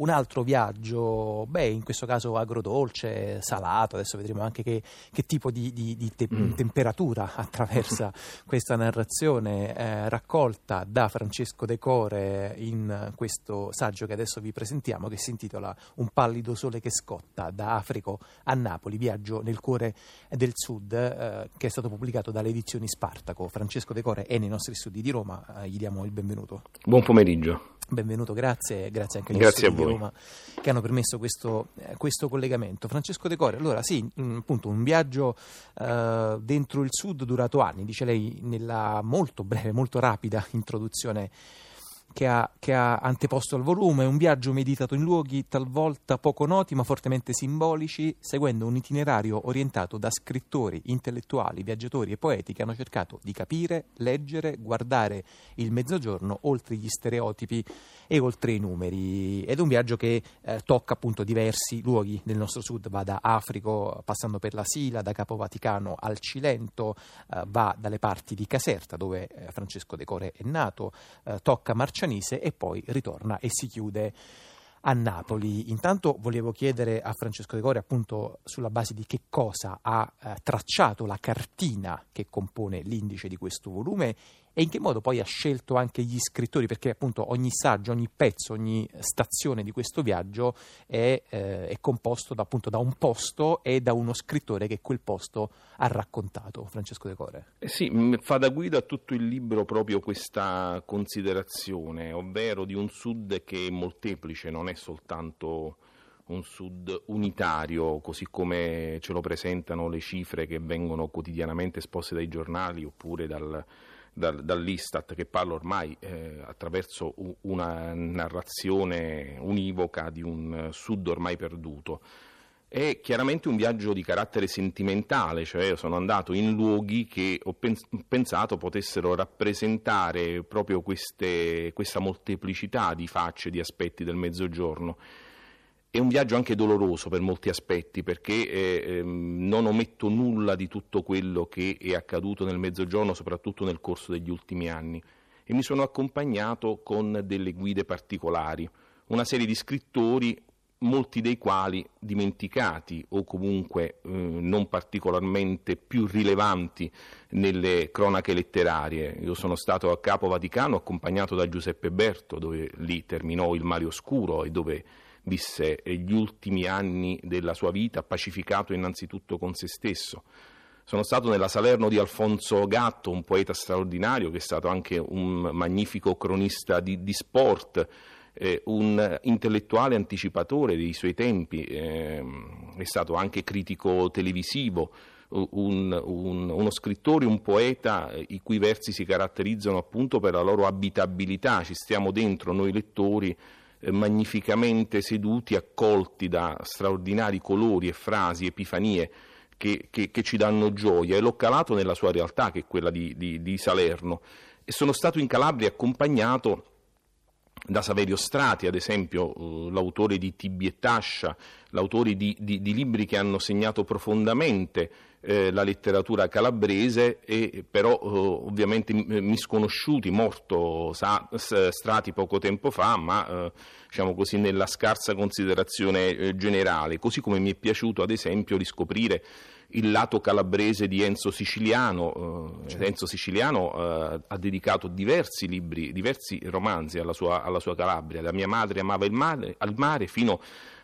un altro viaggio, beh, in questo caso agrodolce, salato, adesso vedremo anche che, che tipo di, di, di te- mm. temperatura attraversa questa narrazione eh, raccolta da Francesco De Core in questo saggio che adesso vi presentiamo, che si intitola Un pallido sole che scotta da Africo a Napoli, viaggio nel cuore del sud, eh, che è stato pubblicato dalle edizioni Spartaco. Francesco De Core è nei nostri studi di Roma, eh, gli diamo il benvenuto. Buon pomeriggio. Benvenuto, grazie, grazie anche agli grazie di Roma che hanno permesso questo, eh, questo collegamento. Francesco De Core, allora sì, un, appunto un viaggio eh, dentro il sud durato anni, dice lei nella molto breve, molto rapida introduzione che ha, che ha, anteposto al volume, un viaggio meditato in luoghi talvolta poco noti ma fortemente simbolici, seguendo un itinerario orientato da scrittori, intellettuali, viaggiatori e poeti che hanno cercato di capire, leggere, guardare il mezzogiorno oltre gli stereotipi e oltre i numeri. Ed è un viaggio che eh, tocca appunto diversi luoghi del nostro sud, va da Africo passando per la Sila, da Capo Vaticano al Cilento, eh, va dalle parti di Caserta dove eh, Francesco De Core è nato, eh, tocca Marcello Marcianise e poi ritorna e si chiude a Napoli. Intanto volevo chiedere a Francesco De Gori appunto sulla base di che cosa ha eh, tracciato la cartina che compone l'indice di questo volume e in che modo poi ha scelto anche gli scrittori, perché appunto ogni saggio, ogni pezzo, ogni stazione di questo viaggio è, eh, è composto da, appunto da un posto e da uno scrittore che quel posto ha raccontato, Francesco De Core. Eh sì, fa da guida a tutto il libro proprio questa considerazione, ovvero di un sud che è molteplice, non è soltanto un sud unitario, così come ce lo presentano le cifre che vengono quotidianamente esposte dai giornali oppure dal, dal, dall'Istat che parla ormai eh, attraverso una narrazione univoca di un sud ormai perduto. È chiaramente un viaggio di carattere sentimentale, cioè io sono andato in luoghi che ho pensato potessero rappresentare proprio queste, questa molteplicità di facce, di aspetti del mezzogiorno è un viaggio anche doloroso per molti aspetti perché eh, ehm, non ometto nulla di tutto quello che è accaduto nel Mezzogiorno, soprattutto nel corso degli ultimi anni e mi sono accompagnato con delle guide particolari, una serie di scrittori, molti dei quali dimenticati o comunque eh, non particolarmente più rilevanti nelle cronache letterarie. Io sono stato a Capo Vaticano accompagnato da Giuseppe Berto, dove lì terminò il Mare Oscuro e dove visse gli ultimi anni della sua vita pacificato innanzitutto con se stesso. Sono stato nella Salerno di Alfonso Gatto, un poeta straordinario che è stato anche un magnifico cronista di, di sport, eh, un intellettuale anticipatore dei suoi tempi, eh, è stato anche critico televisivo, un, un, uno scrittore, un poeta eh, i cui versi si caratterizzano appunto per la loro abitabilità, ci stiamo dentro noi lettori magnificamente seduti, accolti da straordinari colori e frasi, epifanie che, che, che, ci danno gioia e l'ho calato nella sua realtà, che è quella di, di, di Salerno. E sono stato in Calabria accompagnato da Saverio Strati, ad esempio, eh, l'autore di Tibi l'autore di, di, di, libri che hanno segnato profondamente eh, la letteratura calabrese, e però eh, ovviamente misconosciuti, morto Sa, Strati poco tempo fa, ma eh, diciamo così nella scarsa considerazione eh, generale, così come mi è piaciuto ad esempio riscoprire il lato calabrese di Enzo Siciliano. Eh, certo. Enzo Siciliano eh, ha dedicato diversi libri, diversi romanzi alla sua, alla sua Calabria. La mia madre amava il mare, al mare fino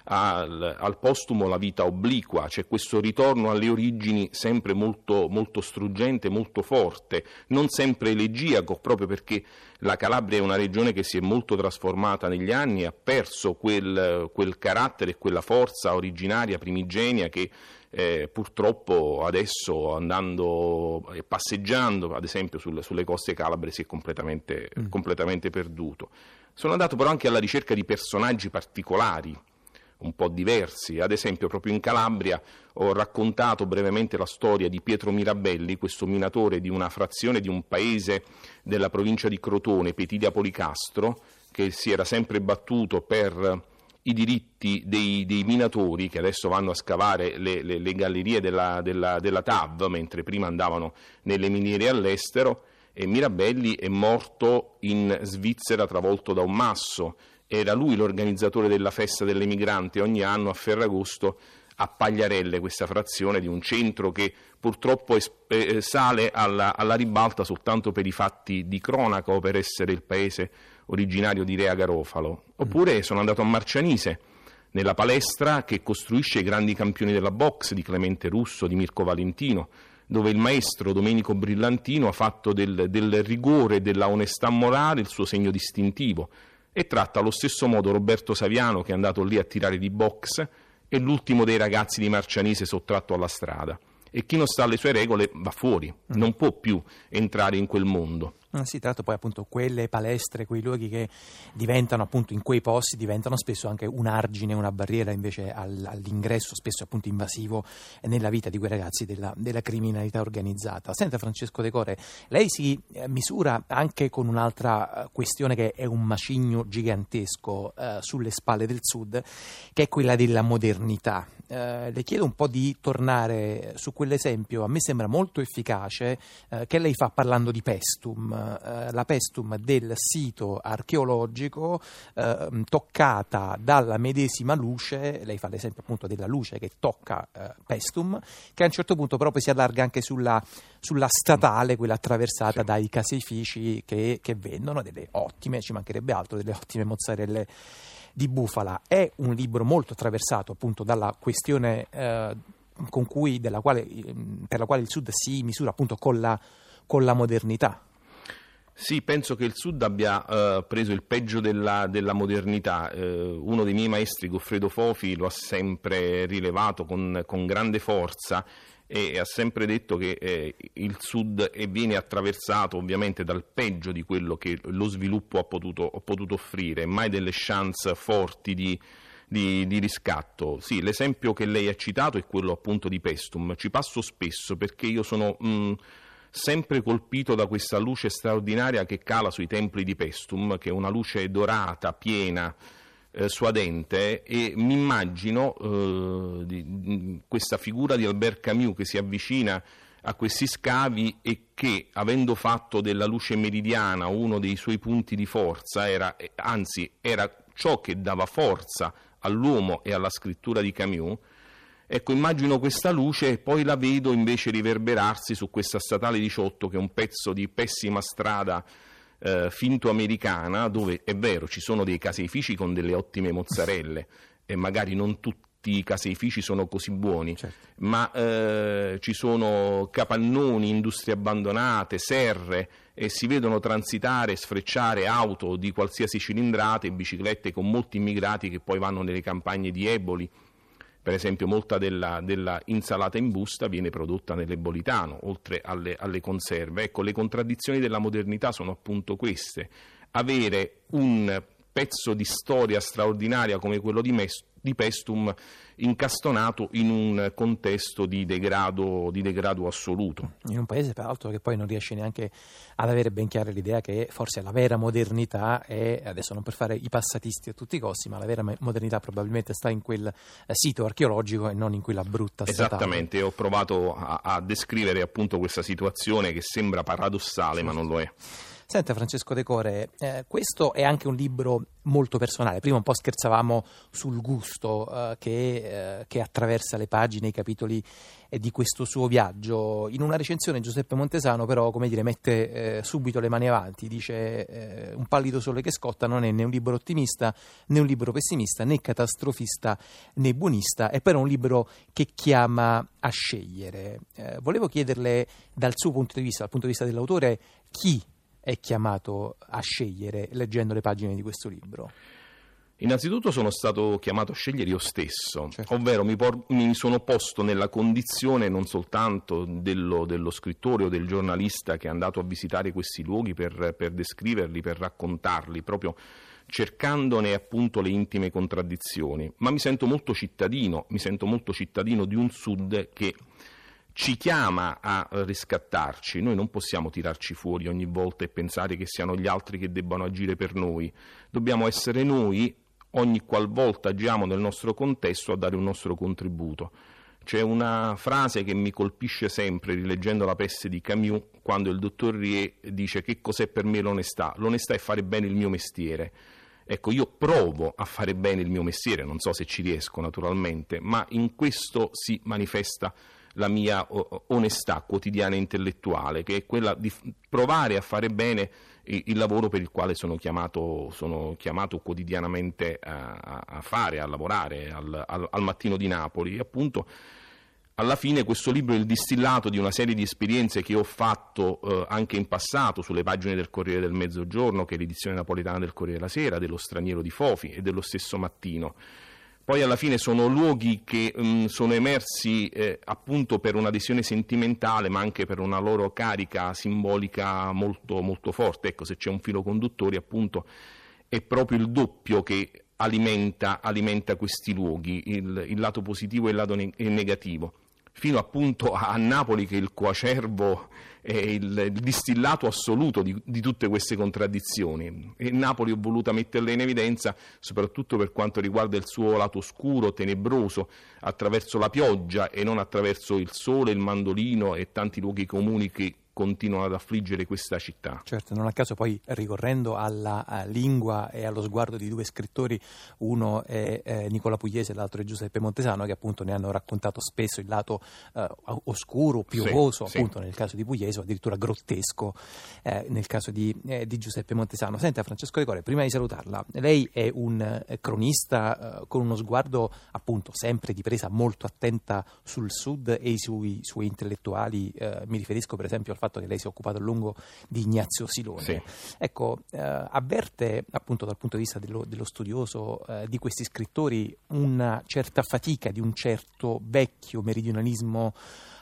al, al, postumo La vita obliqua, c'è questo ritorno alle origini sempre molto, molto struggente, molto forte, non sempre elegiaco, proprio perché la Calabria è una regione che si è molto trasformata negli anni, ha perso quel, quel carattere e quella forza originaria, primigenia che eh, purtroppo adesso andando e passeggiando ad esempio sul, sulle coste calabre si è completamente, mm. completamente perduto. Sono andato però anche alla ricerca di personaggi particolari un po' diversi. Ad esempio, proprio in Calabria ho raccontato brevemente la storia di Pietro Mirabelli, questo minatore di una frazione di un paese della provincia di Crotone, Petilia Policastro, che si era sempre battuto per i diritti dei, dei minatori che adesso vanno a scavare le, le, le gallerie della, della, della TAV, mentre prima andavano nelle miniere all'estero, e Mirabelli è morto in Svizzera travolto da un masso era lui l'organizzatore della festa dell'emigrante ogni anno a Ferragosto a Pagliarelle, questa frazione di un centro che purtroppo eh, sale alla, alla, ribalta soltanto per i fatti di cronaca o per essere il paese originario di Rea Garofalo. Oppure sono andato a Marcianise, nella palestra che costruisce i grandi campioni della box di Clemente Russo, di Mirko Valentino, dove il maestro Domenico Brillantino ha fatto del, del rigore e della onestà morale il suo segno distintivo e tratta allo stesso modo Roberto Saviano che è andato lì a tirare di box e l'ultimo dei ragazzi di Marcianise sottratto alla strada. E chi non sta alle sue regole va fuori, non può più entrare in quel mondo. Ah, si tratta poi appunto quelle palestre, quei luoghi che diventano appunto in quei posti, diventano spesso anche un argine, una barriera invece all'ingresso spesso appunto invasivo nella vita di quei ragazzi della, della criminalità organizzata. Senta Francesco De Core, lei si eh, misura anche con un'altra eh, questione che è un macigno gigantesco eh, sulle spalle del Sud, che è quella della modernità. Eh, le chiedo un po' di tornare su quell'esempio, a me sembra molto efficace, eh, che lei fa parlando di Pestum, eh, la Pestum del sito archeologico eh, toccata dalla medesima luce, lei fa l'esempio appunto della luce che tocca eh, Pestum, che a un certo punto però poi si allarga anche sulla, sulla statale, quella attraversata sì. dai caseifici che, che vendono delle ottime, ci mancherebbe altro, delle ottime mozzarelle di bufala. È un libro molto attraversato appunto dalla questione eh, cui, quale, per la quale il Sud si misura appunto con la, con la modernità. Sì, penso che il Sud abbia uh, preso il peggio della, della modernità. Uh, uno dei miei maestri, Goffredo Fofi, lo ha sempre rilevato con, con grande forza e ha sempre detto che eh, il Sud viene attraversato ovviamente dal peggio di quello che lo sviluppo ha potuto, ha potuto offrire, mai delle chance forti di, di, di, riscatto. Sì, l'esempio che lei ha citato è quello appunto di Pestum. Ci passo spesso perché io sono mh, mm, sempre colpito da questa luce straordinaria che cala sui templi di Pestum, che è una luce dorata, piena eh, suadente e mi immagino eh, questa figura di Albert Camus che si avvicina a questi scavi e che, avendo fatto della luce meridiana uno dei suoi punti di forza, era, anzi era ciò che dava forza all'uomo e alla scrittura di Camus, Ecco, immagino questa luce e poi la vedo invece riverberarsi su questa statale 18 che è un pezzo di pessima strada eh, finto americana dove è vero ci sono dei caseifici con delle ottime mozzarelle e magari non tutti i caseifici sono così buoni, certo. ma eh, ci sono capannoni, industrie abbandonate, serre e si vedono transitare e sfrecciare auto di qualsiasi cilindrata e biciclette con molti immigrati che poi vanno nelle campagne di Eboli per esempio molta della, della, insalata in busta viene prodotta nell'ebolitano, oltre alle, alle conserve. Ecco, le contraddizioni della modernità sono appunto queste. Avere un pezzo di storia straordinaria come quello di, Mes- di Pestum incastonato in un contesto di degrado, di degrado, assoluto. In un paese peraltro che poi non riesce neanche ad avere ben chiara l'idea che forse la vera modernità è, adesso non per fare i passatisti a tutti i costi, ma la vera modernità probabilmente sta in quel eh, sito archeologico e non in quella brutta statale. Esattamente, ho provato a, a descrivere appunto questa situazione che sembra paradossale ma non lo è. Senta Francesco Decore, eh, questo è anche un libro molto personale. Prima un po' scherzavamo sul gusto eh, che, eh, che, attraversa le pagine, i capitoli eh, di questo suo viaggio. In una recensione Giuseppe Montesano però, come dire, mette eh, subito le mani avanti, dice eh, Un pallido sole che scotta non è né un libro ottimista né un libro pessimista né catastrofista né buonista, è però un libro che chiama a scegliere. volevo chiederle dal suo punto di vista, dal punto di vista dell'autore, chi è chiamato a scegliere leggendo le pagine di questo libro? Innanzitutto sono stato chiamato a scegliere io stesso, certo. ovvero mi, por- mi, sono posto nella condizione non soltanto dello, dello, scrittore o del giornalista che è andato a visitare questi luoghi per, per descriverli, per raccontarli, proprio cercandone appunto le intime contraddizioni, ma mi sento molto cittadino, mi sento molto cittadino di un Sud che ci chiama a riscattarci, noi non possiamo tirarci fuori ogni volta e pensare che siano gli altri che debbano agire per noi, dobbiamo essere noi ogni qualvolta agiamo nel nostro contesto a dare un nostro contributo. C'è una frase che mi colpisce sempre rileggendo la peste di Camus quando il dottor Rie dice che cos'è per me l'onestà. L'onestà è fare bene il mio mestiere Ecco, io provo a fare bene il mio mestiere, non so se ci riesco naturalmente, ma in questo si manifesta la mia onestà quotidiana intellettuale, che è quella di provare a fare bene il lavoro per il quale sono chiamato, sono chiamato quotidianamente a, a, fare, a lavorare al, al, al mattino di Napoli. E appunto, alla fine questo libro è il distillato di una serie di esperienze che ho fatto eh, anche in passato sulle pagine del Corriere del Mezzogiorno, che è l'edizione napoletana del Corriere della Sera, dello Straniero di Fofi e dello stesso Mattino. Poi alla fine sono luoghi che mh, mm, sono emersi eh, appunto per un'adesione sentimentale, ma anche per una loro carica simbolica molto, molto forte. Ecco, se c'è un filo conduttore, appunto, è proprio il doppio che alimenta, alimenta questi luoghi, il, il, lato positivo e il lato ne- negativo fino appunto a Napoli che il coacervo è il, il distillato assoluto di, di, tutte queste contraddizioni. E Napoli ho voluto metterle in evidenza soprattutto per quanto riguarda il suo lato oscuro, tenebroso, attraverso la pioggia e non attraverso il sole, il mandolino e tanti luoghi comuni che continuano ad affliggere questa città. Certo, non a caso poi ricorrendo alla lingua e allo sguardo di due scrittori, uno è eh, Nicola Pugliese e l'altro è Giuseppe Montesano, che appunto ne hanno raccontato spesso il lato eh, oscuro, piovoso, sì, appunto sì. nel caso di Pugliese, o addirittura grottesco eh, nel caso di, eh, di, Giuseppe Montesano. Senta Francesco De Core, prima di salutarla, lei è un eh, cronista eh, con uno sguardo appunto sempre di presa molto attenta sul sud e i suoi, suoi intellettuali, mi riferisco per esempio al fatto fatto che lei si è occupato a lungo di Ignazio Silone. Sì. Ecco, eh, avverte appunto dal punto di vista dello, dello studioso eh, di questi scrittori una certa fatica di un certo vecchio meridionalismo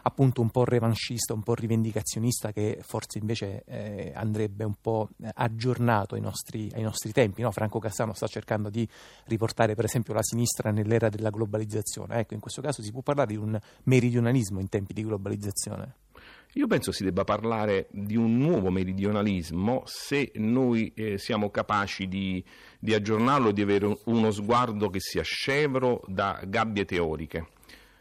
appunto un po' revanchista, un po' rivendicazionista che forse invece eh, andrebbe un po' aggiornato ai nostri, ai nostri tempi. No? Franco Cassano sta cercando di riportare per esempio la sinistra nell'era della globalizzazione. Ecco, in questo caso si può parlare di un meridionalismo in tempi di globalizzazione. Io penso si debba parlare di un nuovo meridionalismo se noi eh, siamo capaci di, di, aggiornarlo e di avere uno sguardo che sia scevro da gabbie teoriche.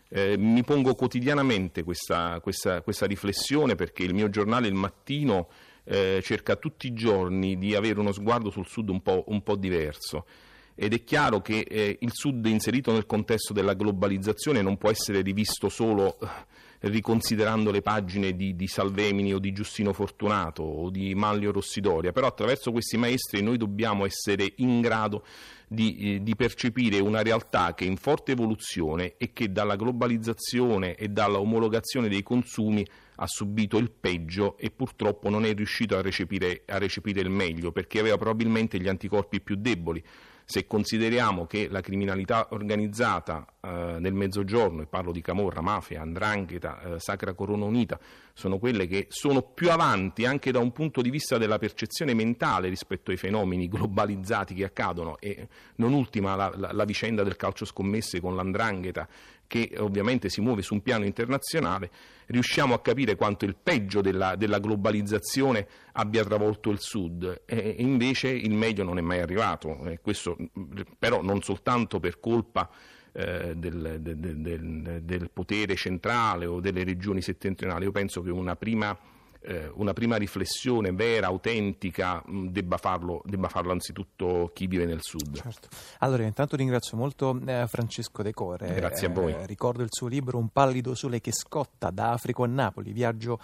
Eh, mi pongo quotidianamente questa, questa, questa, riflessione perché il mio giornale Il Mattino eh, cerca tutti i giorni di avere uno sguardo sul Sud un po', un po diverso ed è chiaro che eh, il Sud inserito nel contesto della globalizzazione non può essere rivisto solo riconsiderando le pagine di, di, Salvemini o di Giustino Fortunato o di Manlio Rossidoria, però attraverso questi maestri noi dobbiamo essere in grado di, eh, di, percepire una realtà che è in forte evoluzione e che dalla globalizzazione e dalla omologazione dei consumi ha subito il peggio e purtroppo non è riuscito a recepire, a recepire il meglio perché aveva probabilmente gli anticorpi più deboli se consideriamo che la criminalità organizzata eh, nel mezzogiorno, e parlo di Camorra, Mafia, Andrangheta, eh, Sacra Corona Unita, sono quelle che sono più avanti anche da un punto di vista della percezione mentale rispetto ai fenomeni globalizzati che accadono. E non ultima la, la, la vicenda del calcio scommesse con l'Andrangheta che ovviamente si muove su un piano internazionale, riusciamo a capire quanto il peggio della, della globalizzazione abbia travolto il Sud. E invece il meglio non è mai arrivato, questo però non soltanto per colpa eh, del, del, del, del, potere centrale o delle regioni settentrionali, io penso che una prima eh, una prima riflessione vera, autentica, mh, debba, farlo, debba farlo anzitutto chi vive nel sud. Certo. Allora, intanto ringrazio molto eh, Francesco De Core. Grazie a voi. Eh, ricordo il suo libro Un pallido sole che scotta da Africo a Napoli, viaggio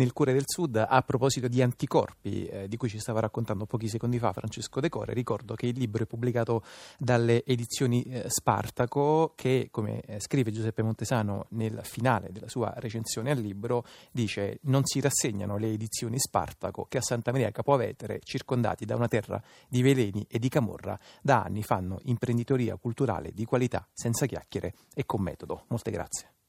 nel cuore del sud. A proposito di anticorpi, eh, di cui ci stava raccontando pochi secondi fa Francesco De Core, ricordo che il libro è pubblicato dalle edizioni eh, Spartaco, che, come eh, scrive Giuseppe Montesano nel finale della sua recensione al libro, dice non si rassegna segnano le edizioni Spartaco che a Santa Maria Capovetere, circondati da una terra di veleni e di camorra, da anni fanno imprenditoria culturale di qualità, senza chiacchiere e con metodo. Molte grazie.